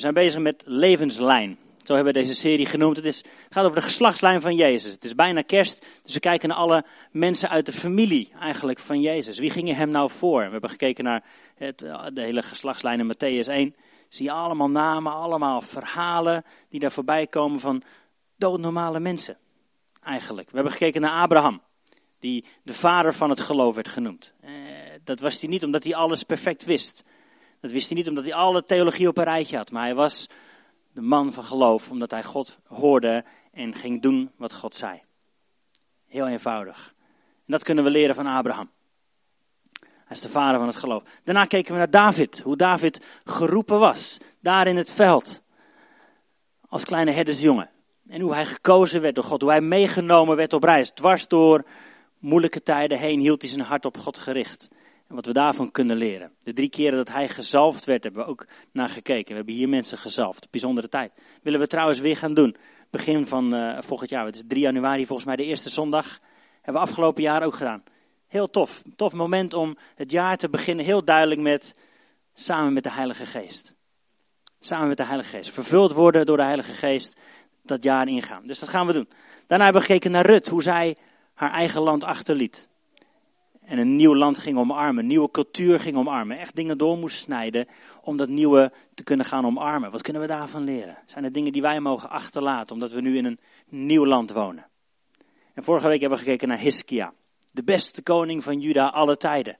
We zijn bezig met levenslijn. Zo hebben we deze serie genoemd. Het, is, gaat over de geslachtslijn van Jezus. Het is bijna kerst, dus we kijken naar alle mensen uit de familie eigenlijk van Jezus. Wie gingen hem nou voor? We hebben gekeken naar het, de hele geslachtslijn in Matthäus 1. Zie je allemaal namen, allemaal verhalen die daar voorbij komen van doodnormale mensen. Eigenlijk. We hebben gekeken naar Abraham, die de vader van het geloof werd genoemd. Eh, dat was hij niet omdat hij alles perfect wist. Dat wist hij niet omdat hij alle theologie op een rijtje had. Maar hij was de man van geloof omdat hij God hoorde en ging doen wat God zei. Heel eenvoudig. En dat kunnen we leren van Abraham. Hij is de vader van het geloof. Daarna keken we naar David. Hoe David geroepen was. Daar in het veld. Als kleine herdersjongen. En hoe hij gekozen werd door God. Hoe hij meegenomen werd op reis. Dwars door moeilijke tijden heen hield hij zijn hart op God gericht. En wat we daarvan kunnen leren. De drie keren dat hij gezalfd werd, hebben we ook naar gekeken. We hebben hier mensen gezalfd. Bijzondere tijd. Willen we trouwens weer gaan doen. Begin van uh, volgend jaar. Het is 3 januari volgens mij de eerste zondag. Hebben we afgelopen jaar ook gedaan. Heel tof. Tof moment om het jaar te beginnen. Heel duidelijk met samen met de Heilige Geest. Samen met de Heilige Geest. Vervuld worden door de Heilige Geest. Dat jaar ingaan. Dus dat gaan we doen. Daarna hebben we gekeken naar Rut. Hoe zij haar eigen land achterliet en een nieuw land ging omarmen, nieuwe cultuur ging omarmen, echt dingen door moest snijden om dat nieuwe te kunnen gaan omarmen. Wat kunnen we daarvan leren? Zijn er dingen die wij mogen achterlaten omdat we nu in een nieuw land wonen? En vorige week hebben we gekeken naar Hiskia, de beste koning van Juda alle tijden.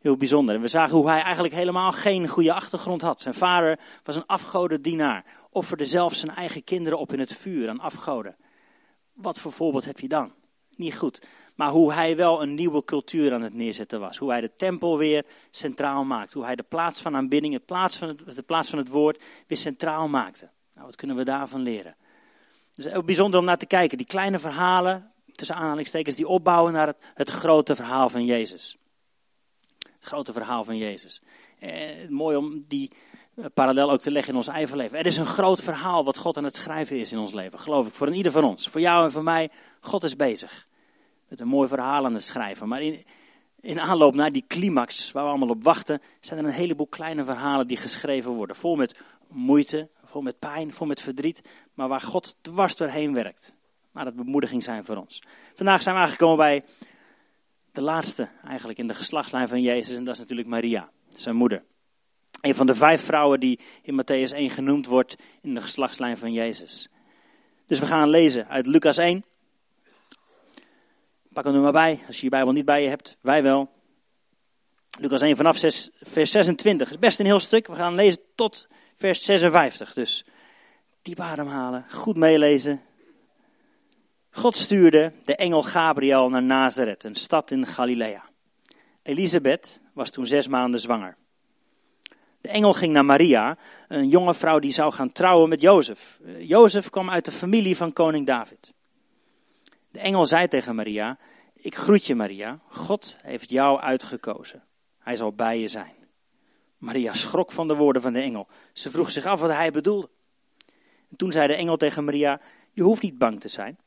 Heel bijzonder. En we zagen hoe hij eigenlijk helemaal geen goede achtergrond had. Zijn vader was een afgodendienaar, offerde zelf zijn eigen kinderen op in het vuur aan afgoden. Wat voor voorbeeld heb je dan? Niet goed maar hoe hij wel een nieuwe cultuur aan het neerzetten was. Hoe hij de tempel weer centraal maakte. Hoe hij de plaats van aanbidding, de plaats van het, de plaats van het woord weer centraal maakte. Nou, wat kunnen we daarvan leren? Het is ook bijzonder om naar te kijken. Die kleine verhalen, tussen aanhalingstekens, die opbouwen naar het, het grote verhaal van Jezus. Het grote verhaal van Jezus. Eh, mooi om die eh, parallel ook te leggen in ons eigen leven. Er is een groot verhaal wat God aan het schrijven is in ons leven, geloof ik. Voor ieder van ons. Voor jou en voor mij. God is bezig met een mooi verhaal aan het schrijven. Maar in, in aanloop naar die climax waar we allemaal op wachten, zijn er een heleboel kleine verhalen die geschreven worden. Vol met moeite, vol met pijn, vol met verdriet, maar waar God dwars doorheen werkt. Maar dat bemoediging zijn voor ons. Vandaag zijn we aangekomen bij de laatste eigenlijk in de geslachtslijn van Jezus en dat is natuurlijk Maria, zijn moeder. Een van de vijf vrouwen die in Matthäus 1 genoemd wordt in de geslachtslijn van Jezus. Dus we gaan lezen uit Lucas 1, Pak hem er maar bij, als je je Bijbel niet bij je hebt. Wij wel. Lucas 1 vanaf 6, vers 26. Het is best een heel stuk. We gaan lezen tot vers 56. Dus diep ademhalen, goed meelezen. God stuurde de engel Gabriel naar Nazareth, een stad in Galilea. Elisabeth was toen zes maanden zwanger. De engel ging naar Maria, een jonge vrouw die zou gaan trouwen met Jozef. Eh, Jozef kwam uit de familie van koning David. De engel zei tegen Maria, ik groet je Maria, God heeft jou uitgekozen. Hij zal bij je zijn. Maria schrok van de woorden van de engel. Ze vroeg zich af wat hij bedoelde. En toen zei de engel tegen Maria, je hoeft niet bang te zijn.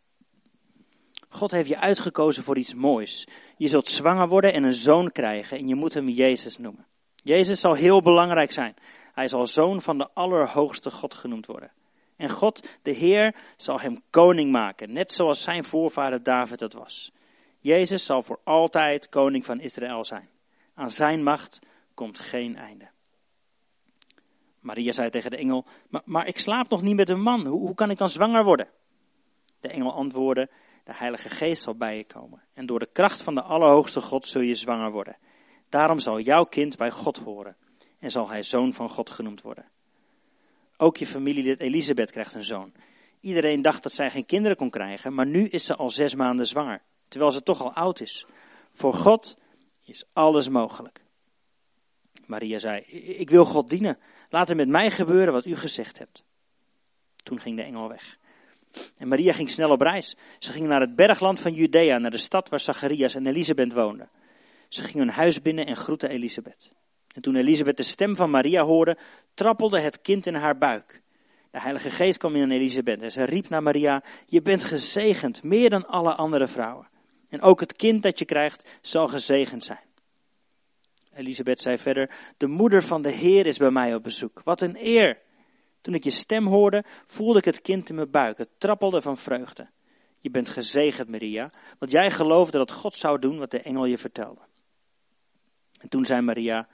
God heeft je uitgekozen voor iets moois. Je zult zwanger worden en een zoon krijgen en je moet hem Jezus noemen. Jezus zal heel belangrijk zijn. Hij zal zoon van de Allerhoogste God genoemd worden. En God, de Heer, zal hem koning maken, net zoals zijn voorvader David dat was. Jezus zal voor altijd koning van Israël zijn. Aan zijn macht komt geen einde. Maria zei tegen de engel, maar, ik slaap nog niet met een man, hoe kan ik dan zwanger worden? De engel antwoordde, de Heilige Geest zal bij je komen. En door de kracht van de Allerhoogste God zul je zwanger worden. Daarom zal jouw kind bij God horen en zal hij zoon van God genoemd worden. Ook je familielid Elisabeth krijgt een zoon. Iedereen dacht dat zij geen kinderen kon krijgen, maar nu is ze al zes maanden zwanger, terwijl ze toch al oud is. Voor God is alles mogelijk. Maria zei, ik wil God dienen. Laat er met mij gebeuren wat u gezegd hebt. Toen ging de engel weg. En Maria ging snel op reis. Ze ging naar het bergland van Judea, naar de stad waar Zacharias en Elisabeth woonden. Ze ging hun huis binnen en groette Elisabeth. En toen Elisabeth de stem van Maria hoorde, trappelde het kind in haar buik. De Heilige Geest kwam in Elisabeth en ze riep naar Maria, je bent gezegend, meer dan alle andere vrouwen. En ook het kind dat je krijgt zal gezegend zijn. Elisabeth zei verder, de moeder van de Heer is bij mij op bezoek. Wat een eer Toen ik je stem hoorde, voelde ik het kind in mijn buik. Het trappelde van vreugde. Je bent gezegend, Maria, want jij geloofde dat God zou doen wat de engel je vertelde. En toen zei Maria,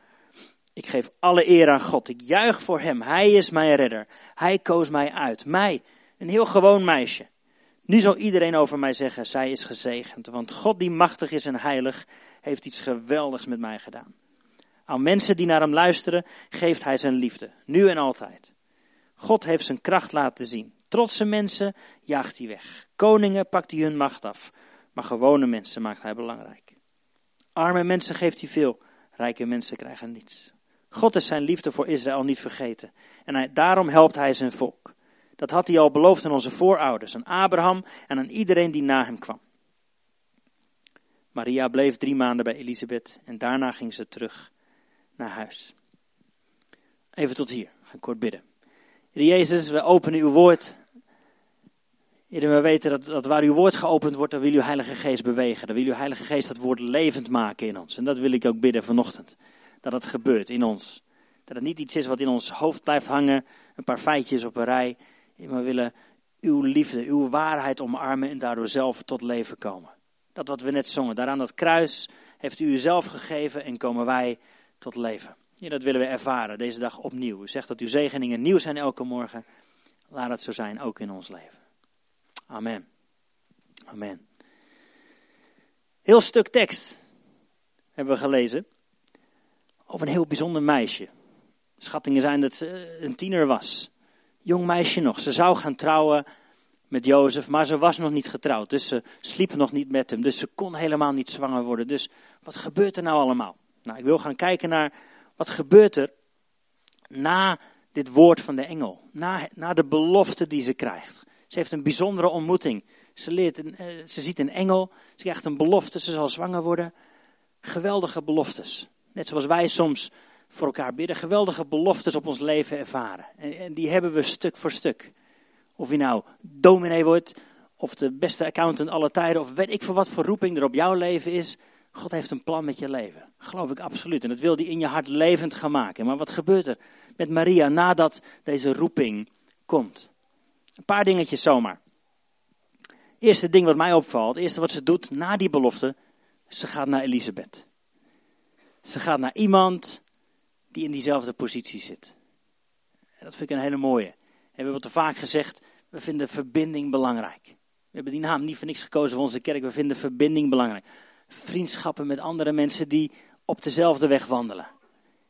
ik geef alle eer aan God. Ik juich voor hem. Hij is mijn redder. Hij koos mij uit. Mij, een heel gewoon meisje. Nu zal iedereen over mij zeggen, zij is gezegend. Want God die machtig is en heilig, heeft iets geweldigs met mij gedaan. Aan mensen die naar hem luisteren, geeft hij zijn liefde. Nu en altijd. God heeft zijn kracht laten zien. Trotse mensen jaagt hij weg. Koningen pakt hij hun macht af. Maar gewone mensen maakt hij belangrijk. Arme mensen geeft hij veel. Rijke mensen krijgen niets. God is zijn liefde voor Israël niet vergeten. En daarom helpt hij zijn volk. Dat had hij al beloofd aan onze voorouders, aan Abraham en aan iedereen die na hem kwam. Maria bleef drie maanden bij Elisabeth en daarna ging ze terug naar huis. Even tot hier, ga kort bidden. Heer Jezus, we openen uw woord. Heer, we weten dat, dat waar uw woord geopend wordt, dan wil uw Heilige Geest bewegen. Dan wil uw Heilige Geest dat woord levend maken in ons. En dat wil ik ook bidden vanochtend. Dat het gebeurt in ons. Dat het niet iets is wat in ons hoofd blijft hangen, een paar feitjes op een rij. Maar we willen uw liefde, uw waarheid omarmen en daardoor zelf tot leven komen. Dat wat we net zongen, daaraan dat kruis heeft u uzelf gegeven en komen wij tot leven. Ja, dat willen we ervaren deze dag opnieuw. U zegt dat uw zegeningen nieuw zijn elke morgen. Laat het zo zijn, ook in ons leven. Amen. Amen. Heel stuk tekst hebben we gelezen. Over een heel bijzonder meisje. Schattingen zijn dat ze een tiener was. Jong meisje nog. Ze zou gaan trouwen met Jozef, maar ze was nog niet getrouwd. Dus ze sliep nog niet met hem. Dus ze kon helemaal niet zwanger worden. Dus wat gebeurt er nou allemaal? Nou, ik wil gaan kijken naar wat gebeurt er na dit woord van de engel. Na, na de belofte die ze krijgt. Ze heeft een bijzondere ontmoeting. Ze, leert een, uh, ze ziet een engel. Ze krijgt een belofte. Ze zal zwanger worden. Geweldige beloftes. Net zoals wij soms voor elkaar bidden. Geweldige beloftes op ons leven ervaren. En, en die hebben we stuk voor stuk. Of je nou dominee wordt. Of de beste accountant aller tijden. Of weet ik voor wat voor roeping er op jouw leven is. God heeft een plan met je leven. Geloof ik absoluut. En dat wil hij in je hart levend gaan maken. Maar wat gebeurt er met Maria nadat deze roeping komt? Een paar dingetjes zomaar. Eerste ding wat mij opvalt, eerste wat ze doet na die belofte, ze gaat naar Elisabeth. Ze gaat naar iemand die in diezelfde positie zit. En dat vind ik een hele mooie. En we hebben te vaak gezegd, we vinden verbinding belangrijk. We hebben die naam niet voor niks gekozen voor onze kerk, we vinden verbinding belangrijk vriendschappen met andere mensen die op dezelfde weg wandelen.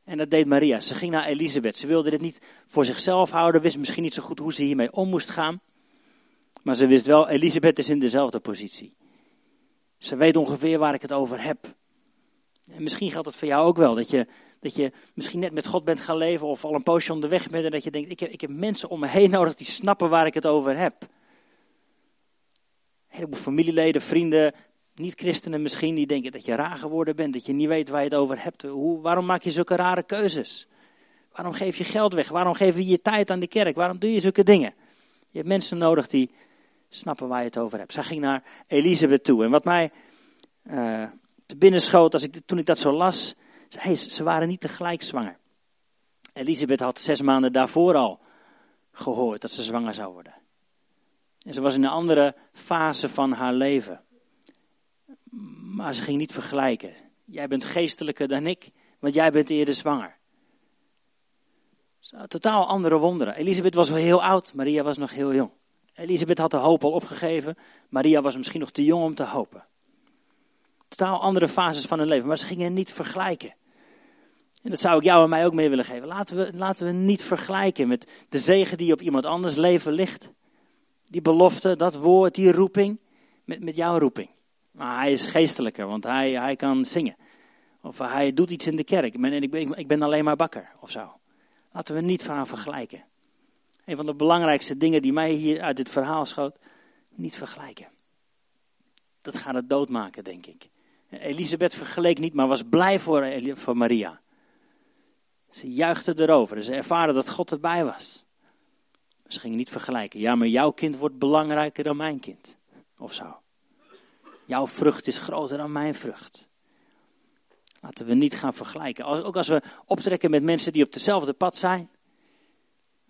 En dat deed Maria. Ze ging naar Elisabeth. Ze wilde dit niet voor zichzelf houden, wist misschien niet zo goed hoe ze hiermee om moest gaan. Maar ze wist wel, Elisabeth is in dezelfde positie. Ze weet ongeveer waar ik het over heb. En misschien geldt het voor jou ook wel, dat je, dat je misschien net met God bent gaan leven of al een poosje onderweg bent en dat je denkt, ik heb, ik heb mensen om me heen nodig die snappen waar ik het over heb. Een heleboel familieleden, vrienden, niet-christenen misschien die denken dat je raar geworden bent, dat je niet weet waar je het over hebt. Hoe, waarom maak je zulke rare keuzes? Waarom geef je geld weg? Waarom geef je je tijd aan de kerk? Waarom doe je zulke dingen? Je hebt mensen nodig die snappen waar je het over hebt. Zij ging naar Elisabeth toe. En wat mij uh, te binnen schoot als ik, toen ik dat zo las, hey, ze waren niet tegelijk zwanger. Elisabeth had zes maanden daarvoor al gehoord dat ze zwanger zou worden. En ze was in een andere fase van haar leven. Maar ze ging niet vergelijken. Jij bent geestelijker dan ik, want jij bent eerder zwanger. Totaal andere wonderen. Elisabeth was wel heel oud, Maria was nog heel jong. Elisabeth had de hoop al opgegeven, Maria was misschien nog te jong om te hopen. Totaal andere fases van hun leven, maar ze gingen niet vergelijken. En dat zou ik jou en mij ook mee willen geven. Laten we, laten we niet vergelijken met de zegen die op iemand anders leven ligt. Die belofte, dat woord, die roeping, met, met jouw roeping. Maar hij is geestelijker, want hij, hij kan zingen. Of hij doet iets in de kerk. En ik ben, ik ben alleen maar bakker of zo. Laten we niet van vergelijken. Een van de belangrijkste dingen die mij hier uit dit verhaal schoot. Niet vergelijken. Dat gaat het doodmaken, denk ik. Elisabeth vergeleek niet, maar was blij voor, Maria. Ze juichte erover. Ze ervaren dat God erbij was. Ze gingen niet vergelijken. Ja, maar jouw kind wordt belangrijker dan mijn kind. Of zo. Jouw vrucht is groter dan mijn vrucht. Laten we niet gaan vergelijken. Ook als we optrekken met mensen die op dezelfde pad zijn.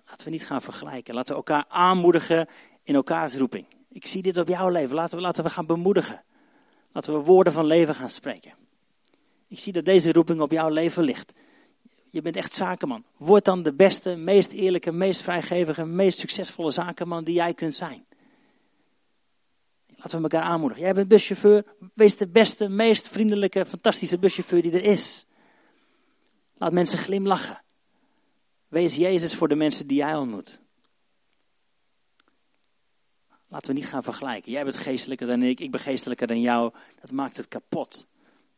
Laten we niet gaan vergelijken. Laten we elkaar aanmoedigen in elkaars roeping. Ik zie dit op jouw leven. Laten we, laten we gaan bemoedigen. Laten we woorden van leven gaan spreken. Ik zie dat deze roeping op jouw leven ligt. Je bent echt zakenman. Word dan de beste, meest eerlijke, meest vrijgevige, meest succesvolle zakenman die jij kunt zijn. Laten we elkaar aanmoedigen. Jij bent buschauffeur. Wees de beste, meest vriendelijke, fantastische buschauffeur die er is. Laat mensen glimlachen. Wees Jezus voor de mensen die jij ontmoet. Laten we niet gaan vergelijken. Jij bent geestelijker dan ik, ik ben geestelijker dan jou. Dat maakt het kapot.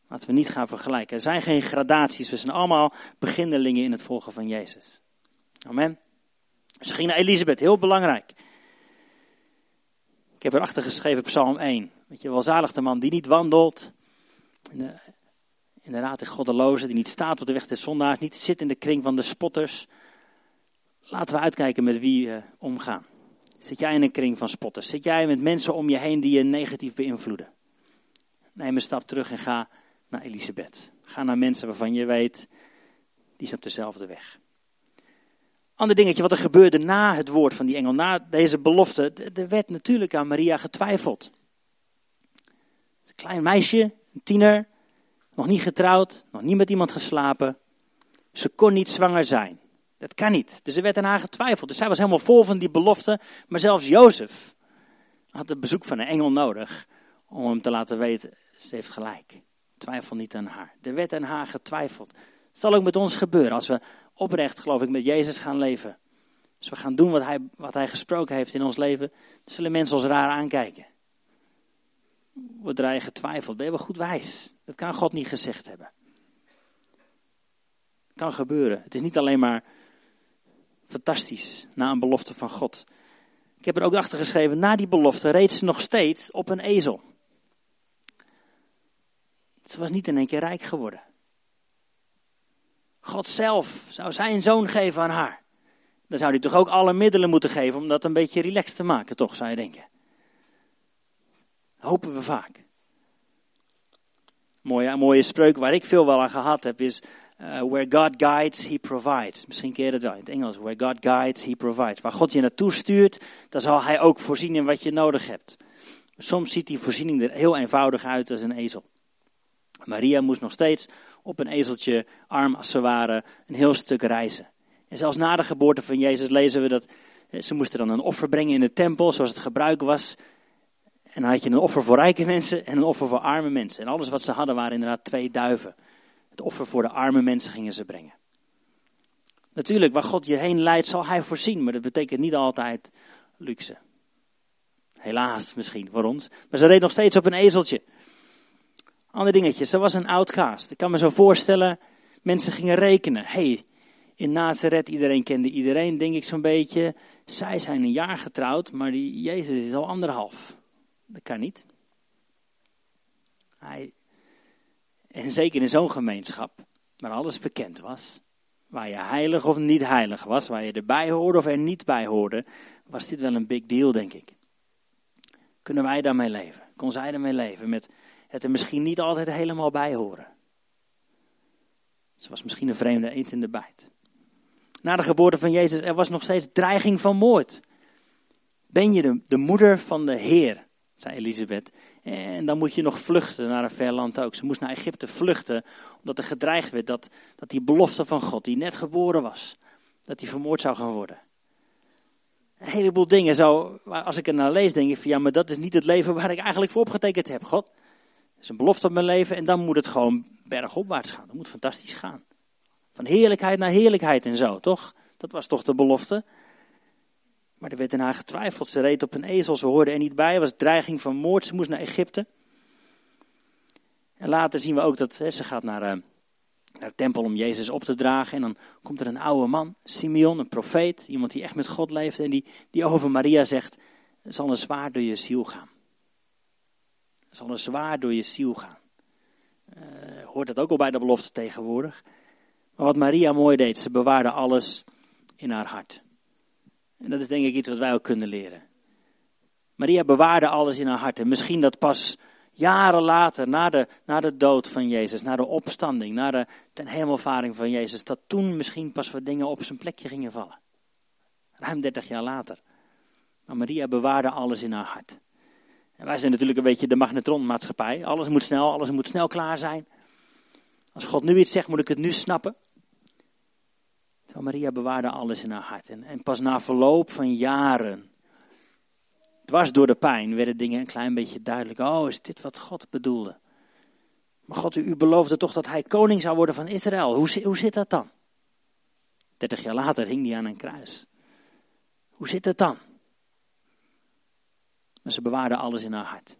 Laten we niet gaan vergelijken. Er zijn geen gradaties. We zijn allemaal beginnelingen in het volgen van Jezus. Amen. Ze ging naar Elisabeth, heel belangrijk. Ik heb erachter geschreven, Psalm 1. Weet je, welzalig de man die niet wandelt in de, in de die niet staat op de weg des zondaars, niet zit in de kring van de spotters. Laten we uitkijken met wie we omgaan. Zit jij in een kring van spotters? Zit jij met mensen om je heen die je negatief beïnvloeden? Neem een stap terug en ga naar Elisabeth. Ga naar mensen waarvan je weet, die zijn op dezelfde weg. Ander dingetje wat er gebeurde na het woord van die engel, na deze belofte. Er werd natuurlijk aan Maria getwijfeld. Klein meisje, een tiener, nog niet getrouwd, nog niet met iemand geslapen. Ze kon niet zwanger zijn. Dat kan niet. Dus er werd aan haar getwijfeld. Dus zij was helemaal vol van die belofte. Maar zelfs Jozef had het bezoek van een engel nodig om hem te laten weten, ze heeft gelijk. Twijfel niet aan haar. Er werd aan haar getwijfeld. Het zal ook met ons gebeuren als we oprecht, geloof ik, met Jezus gaan leven. Als we gaan doen wat hij, wat hij gesproken heeft in ons leven, zullen mensen ons raar aankijken. Wordt er getwijfeld? Ben je wel goed wijs? Dat kan God niet gezegd hebben. Het kan gebeuren. Het is niet alleen maar fantastisch na een belofte van God. Ik heb er ook achter geschreven, na die belofte reed ze nog steeds op een ezel. Ze was niet in één keer rijk geworden. God zelf zou zijn zoon geven aan haar. Dan zou hij toch ook alle middelen moeten geven om dat een beetje relaxed te maken, toch, zou je denken. Hopen we vaak. Mooie, mooie spreuk waar ik veel wel aan gehad heb is, uh, where God guides, he provides. Misschien keer het wel in het Engels. Where God guides, he provides. Waar God je naartoe stuurt, dan zal hij ook voorzien in wat je nodig hebt. Soms ziet die voorziening er heel eenvoudig uit als een ezel. Maria moest nog steeds op een ezeltje, arm als ze waren, een heel stuk reizen. En zelfs na de geboorte van Jezus lezen we dat eh, ze moesten dan een offer brengen in de tempel, zoals het gebruik was. En dan had je een offer voor rijke mensen en een offer voor arme mensen. En alles wat ze hadden waren inderdaad twee duiven. Het offer voor de arme mensen gingen ze brengen. Natuurlijk, waar God je heen leidt, zal hij voorzien, maar dat betekent niet altijd luxe. Helaas misschien voor ons. Maar ze reed nog steeds op een ezeltje. Ander dingetje, ze was een outcast. Ik kan me zo voorstellen, mensen gingen rekenen. hey, in Nazareth, iedereen kende iedereen, denk ik zo'n beetje. Zij zijn een jaar getrouwd, maar die Jezus is al anderhalf. Dat kan niet. Hij, en zeker in zo'n gemeenschap, waar alles bekend was, waar je heilig of niet heilig was, waar je erbij hoorde of er niet bij hoorde, was dit wel een big deal, denk ik. Kunnen wij daarmee leven? Kon zij daarmee leven met het er misschien niet altijd helemaal bij horen. Ze was misschien een vreemde eend in de bijt. Na de geboorte van Jezus, er was nog steeds dreiging van moord. Ben je de, de moeder van de Heer, zei Elisabeth. En dan moet je nog vluchten naar een ver land ook. Ze moest naar Egypte vluchten, omdat er gedreigd werd dat, dat die belofte van God, die net geboren was, dat die vermoord zou gaan worden. Een heleboel dingen, zo, als ik er naar lees, denk ik van ja, maar dat is niet het leven waar ik eigenlijk voor opgetekend heb, God is een belofte op mijn leven en dan moet het gewoon bergopwaarts gaan. Dat moet fantastisch gaan. Van heerlijkheid naar heerlijkheid en zo, toch? Dat was toch de belofte? Maar er werd in haar getwijfeld. Ze reed op een ezel, ze hoorde er niet bij. Er was dreiging van moord, ze moest naar Egypte. En later zien we ook dat ze gaat naar, uh, naar de tempel om Jezus op te dragen. En dan komt er een oude man, Simeon, een profeet. Iemand die echt met God leeft en die, die over Maria zegt, zal een zwaard door je ziel gaan zal een zwaar door je ziel gaan. Uh, hoort dat ook al bij de belofte tegenwoordig. Maar wat Maria mooi deed, ze bewaarde alles in haar hart. En dat is denk ik iets wat wij ook kunnen leren. Maria bewaarde alles in haar hart. En misschien dat pas jaren later, na de, na de dood van Jezus, na de opstanding, na de ten hemelvaring van Jezus, dat toen misschien pas wat dingen op zijn plekje gingen vallen. Ruim 30 jaar later. Maar Maria bewaarde alles in haar hart. En wij zijn natuurlijk een beetje de magnetronmaatschappij. Alles moet snel, alles moet snel klaar zijn. Als God nu iets zegt, moet ik het nu snappen. Maria bewaarde alles in haar hart. En, en pas na verloop van jaren, dwars door de pijn, werden dingen een klein beetje duidelijk. Oh, is dit wat God bedoelde? Maar God, u, beloofde toch dat hij koning zou worden van Israël. Hoe, hoe zit dat dan? 30 jaar later hing hij aan een kruis. Hoe zit het dan? Maar ze bewaarde alles in haar hart.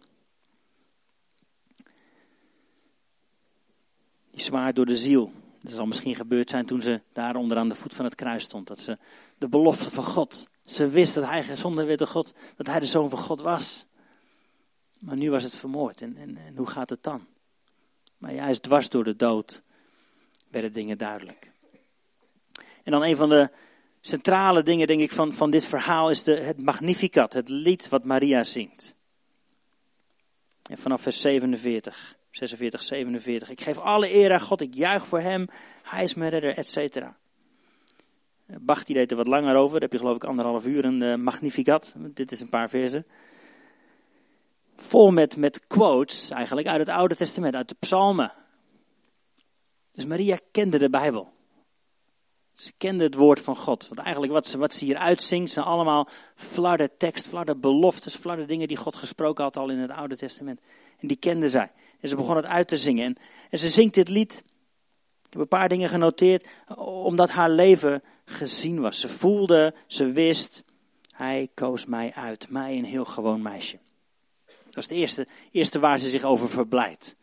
Die zwaar door de ziel. Dat zal misschien gebeurd zijn toen ze daar onderaan de voet van het kruis stond. Dat ze de belofte van God. Ze wist dat hij gezonde werd door God. Dat hij de zoon van God was. Maar nu was het vermoord. En, en, en hoe gaat het dan? Maar juist dwars door de dood werden dingen duidelijk. En dan een van de centrale dingen, denk ik, van, van dit verhaal is de, het Magnificat, het lied wat Maria zingt. En vanaf vers 47, 46, 47. Ik geef alle eer aan God, ik juich voor hem, hij is mijn redder, et cetera. Bach die deed er wat langer over, daar heb je geloof ik anderhalf uur een Magnificat. Dit is een paar versen. Vol met, met quotes eigenlijk uit het Oude Testament, uit de psalmen. Dus Maria kende de Bijbel. Ze kende het woord van God. Want eigenlijk wat ze, wat ze hier uitzingt zijn allemaal flarde tekst, flarde beloftes, flarde dingen die God gesproken had al in het Oude Testament. En die kende zij. En ze begon het uit te zingen. En, en ze zingt dit lied. Ik heb een paar dingen genoteerd, omdat haar leven gezien was. Ze voelde, ze wist, hij koos mij uit. Mij een heel gewoon meisje. Dat is het eerste, eerste waar ze zich over verblijdt.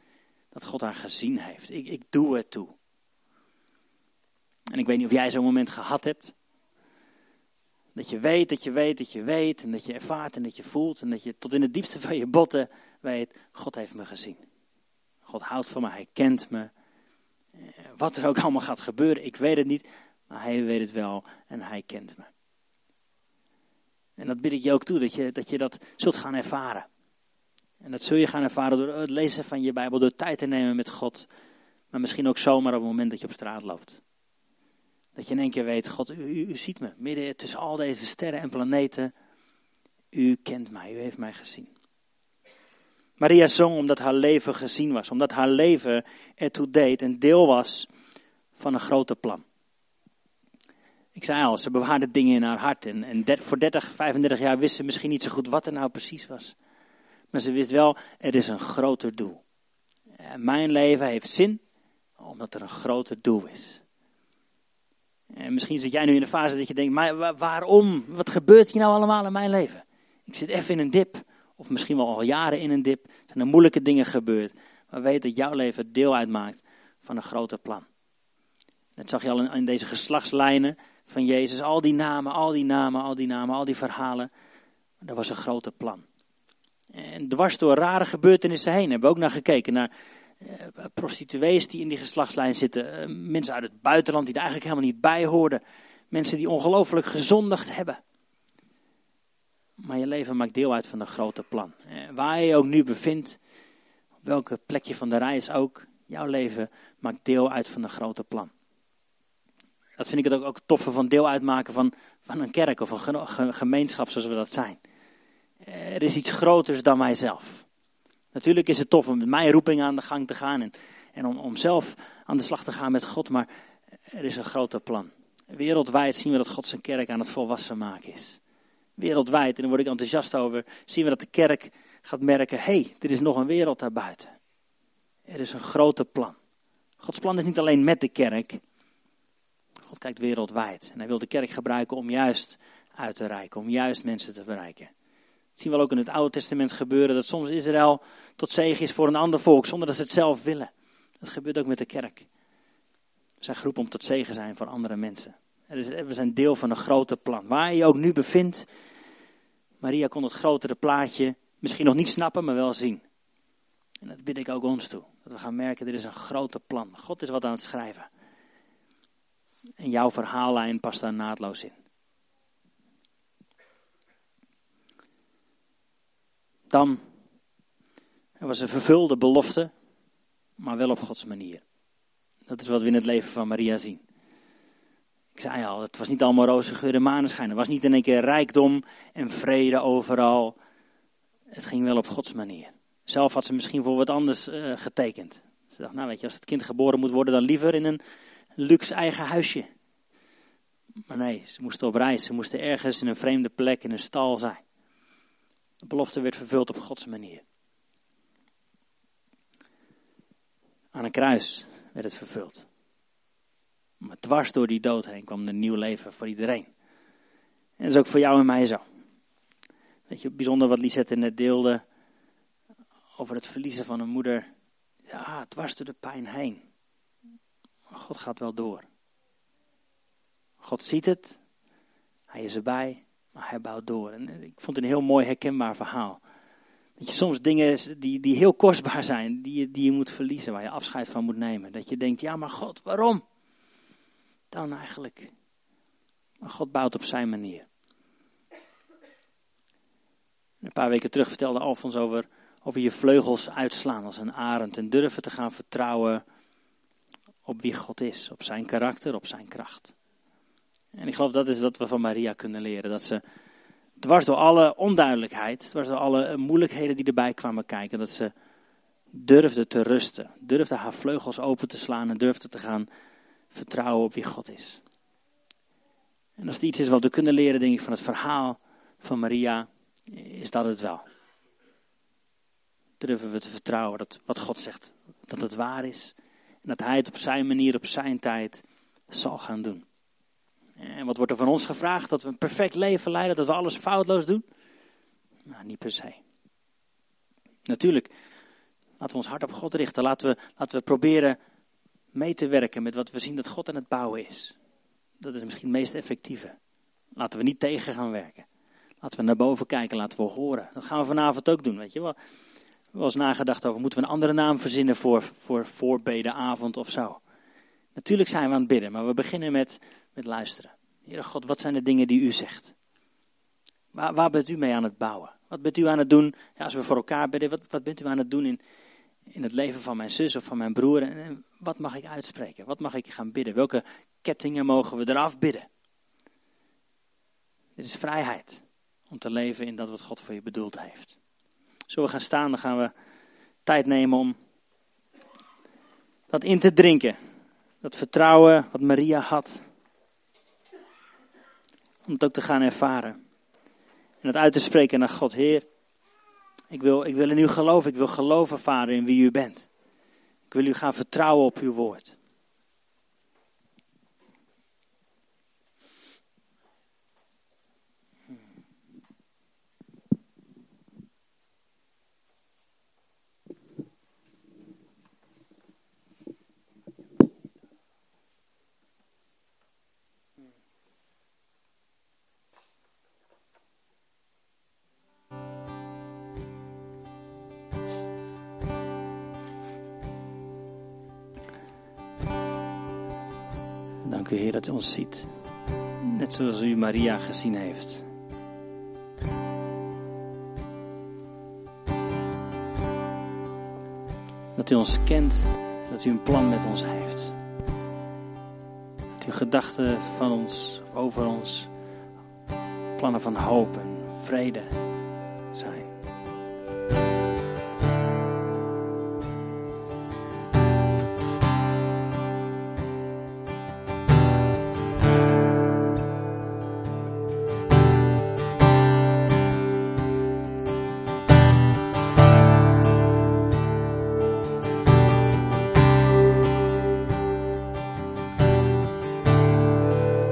Dat God haar gezien heeft. Ik, ik doe het toe. En ik weet niet of jij zo'n moment gehad hebt. Dat je weet, dat je weet, dat je weet. En dat je ervaart en dat je voelt. En dat je tot in het diepste van je botten weet, God heeft me gezien. God houdt van me, hij kent me. Eh, wat er ook allemaal gaat gebeuren, ik weet het niet. Maar hij weet het wel en hij kent me. En dat bid ik je ook toe, dat je dat, je dat zult gaan ervaren. En dat zul je gaan ervaren door het lezen van je Bijbel, door tijd te nemen met God. Maar misschien ook zomaar op het moment dat je op straat loopt. Dat je in één keer weet, God, u, u, ziet me midden tussen al deze sterren en planeten. U kent mij, u heeft mij gezien. Maria zong omdat haar leven gezien was, omdat haar leven ertoe deed en deel was van een grote plan. Ik zei al, ze bewaarde dingen in haar hart en, en voor 30, 35 jaar wist ze misschien niet zo goed wat er nou precies was. Maar ze wist wel, er is een groter doel. En mijn leven heeft zin omdat er een groter doel is. En misschien zit jij nu in de fase dat je denkt, maar waarom? Wat gebeurt hier nou allemaal in mijn leven? Ik zit even in een dip, of misschien wel al jaren in een dip. Zijn er moeilijke dingen gebeurd. Maar weet dat jouw leven deel uitmaakt van een groter plan. Dat zag je al in, deze geslachtslijnen van Jezus. Al die namen, al die namen, al die namen, al die verhalen. Er was een groter plan. En dwars door rare gebeurtenissen heen hebben we ook naar gekeken. Naar uh, prostituees die in die geslachtslijn zitten. Uh, mensen uit het buitenland die er eigenlijk helemaal niet bij hoorden. Mensen die ongelooflijk gezondigd hebben. Maar je leven maakt deel uit van een grote plan. Uh, waar je je ook nu bevindt, op welke plekje van de reis ook, jouw leven maakt deel uit van een grote plan. Dat vind ik het ook, ook toffe van deel uitmaken van, van een kerk of een gemeenschap zoals we dat zijn. Er is iets groters dan mijzelf. Natuurlijk is het tof om met mijn roeping aan de gang te gaan en, en om, om zelf aan de slag te gaan met God, maar er is een groter plan. Wereldwijd zien we dat God zijn kerk aan het volwassen maken is. Wereldwijd, en daar word ik enthousiast over, zien we dat de kerk gaat merken, hey, er is nog een wereld daarbuiten. Er is een groter plan. Gods plan is niet alleen met de kerk. God kijkt wereldwijd. En hij wil de kerk gebruiken om juist uit te reiken, om juist mensen te bereiken zien we ook in het Oude Testament gebeuren dat soms Israël tot zegen is voor een ander volk zonder dat ze het zelf willen. Dat gebeurt ook met de kerk. We zijn geroepen om tot zegen zijn voor andere mensen. we zijn deel van een groter plan. Waar je ook nu bevindt, Maria kon het grotere plaatje misschien nog niet snappen, maar wel zien. En dat bid ik ook ons toe. Dat we gaan merken, er is een groter plan. God is wat aan het schrijven. En jouw verhaallijn past daar naadloos in. dan er was een vervulde belofte, maar wel op Gods manier. Dat is wat we in het leven van Maria zien. Ik zei al, het was niet allemaal roze geur en maneschijn. Het was niet in één keer rijkdom en vrede overal. Het ging wel op Gods manier. Zelf had ze misschien voor wat anders uh, getekend. Ze dacht, nou weet je, als het kind geboren moet worden, dan liever in een luxe eigen huisje. Maar nee, ze moesten op reis. Ze moesten ergens in een vreemde plek in een stal zijn. De belofte werd vervuld op Gods manier. Aan een kruis werd het vervuld. Maar dwars door die dood heen kwam er nieuw leven voor iedereen. En dat is ook voor jou en mij zo. Weet je, bijzonder wat Lisette net deelde over het verliezen van een moeder. Ja, dwars door de pijn heen. Maar God gaat wel door. God ziet het, hij is erbij, maar hij bouwt door. En ik vond het een heel mooi herkenbaar verhaal. Dat je soms dingen die, die heel kostbaar zijn, die die je moet verliezen, waar je afscheid van moet nemen. Dat je denkt, ja maar God, waarom? Dan eigenlijk. Maar God bouwt op zijn manier. Een paar weken terug vertelde Alfons over, over je vleugels uitslaan als een arend. En durven te gaan vertrouwen op wie God is. Op zijn karakter, op zijn kracht. En ik geloof dat is wat we van Maria kunnen leren. Dat ze dwars door alle onduidelijkheid, dwars door alle moeilijkheden die erbij kwamen kijken, dat ze durfde te rusten. Durfde haar vleugels open te slaan en durfde te gaan vertrouwen op wie God is. En als het iets is wat we kunnen leren, denk ik, van het verhaal van Maria, is dat het wel. Durven we te vertrouwen dat wat God zegt, dat het waar is. En dat Hij het op zijn manier, op zijn tijd zal gaan doen. En wat wordt er van ons gevraagd? Dat we een perfect leven leiden, dat we alles foutloos doen? Nou, niet per se. Natuurlijk, laten we ons hart op God richten. Laten we, laten we proberen mee te werken met wat we zien dat God aan het bouwen is. Dat is misschien het meest effectieve. Laten we niet tegen gaan werken. Laten we naar boven kijken, laten we horen. Dat gaan we vanavond ook doen, weet je wel. We eens nagedacht over, moeten we een andere naam verzinnen voor, voor voorbedenavond of zo. Natuurlijk zijn we aan het bidden, maar we beginnen met, met luisteren. Heere God, wat zijn de dingen die u zegt? Waar, waar bent u mee aan het bouwen? Wat bent u aan het doen ja, als we voor elkaar bidden? Wat, wat bent u aan het doen in, in het leven van mijn zus of van mijn broer? En, wat mag ik uitspreken? Wat mag ik gaan bidden? Welke kettingen mogen we eraf bidden? Dit is vrijheid om te leven in dat wat God voor je bedoeld heeft. Zullen we gaan staan, dan gaan we tijd nemen om dat in te drinken. Dat vertrouwen wat Maria had. Om het ook te gaan ervaren. En het uit te spreken naar God. Heer, ik wil, ik wil in u geloven. Ik wil geloven, Vader, in wie u bent. Ik wil u gaan vertrouwen op uw woord. U Heer dat u ons ziet. Net zoals u Maria gezien heeft. Dat u ons kent, dat u een plan met ons heeft. Dat uw gedachten van ons, over ons, plannen van hoop en vrede.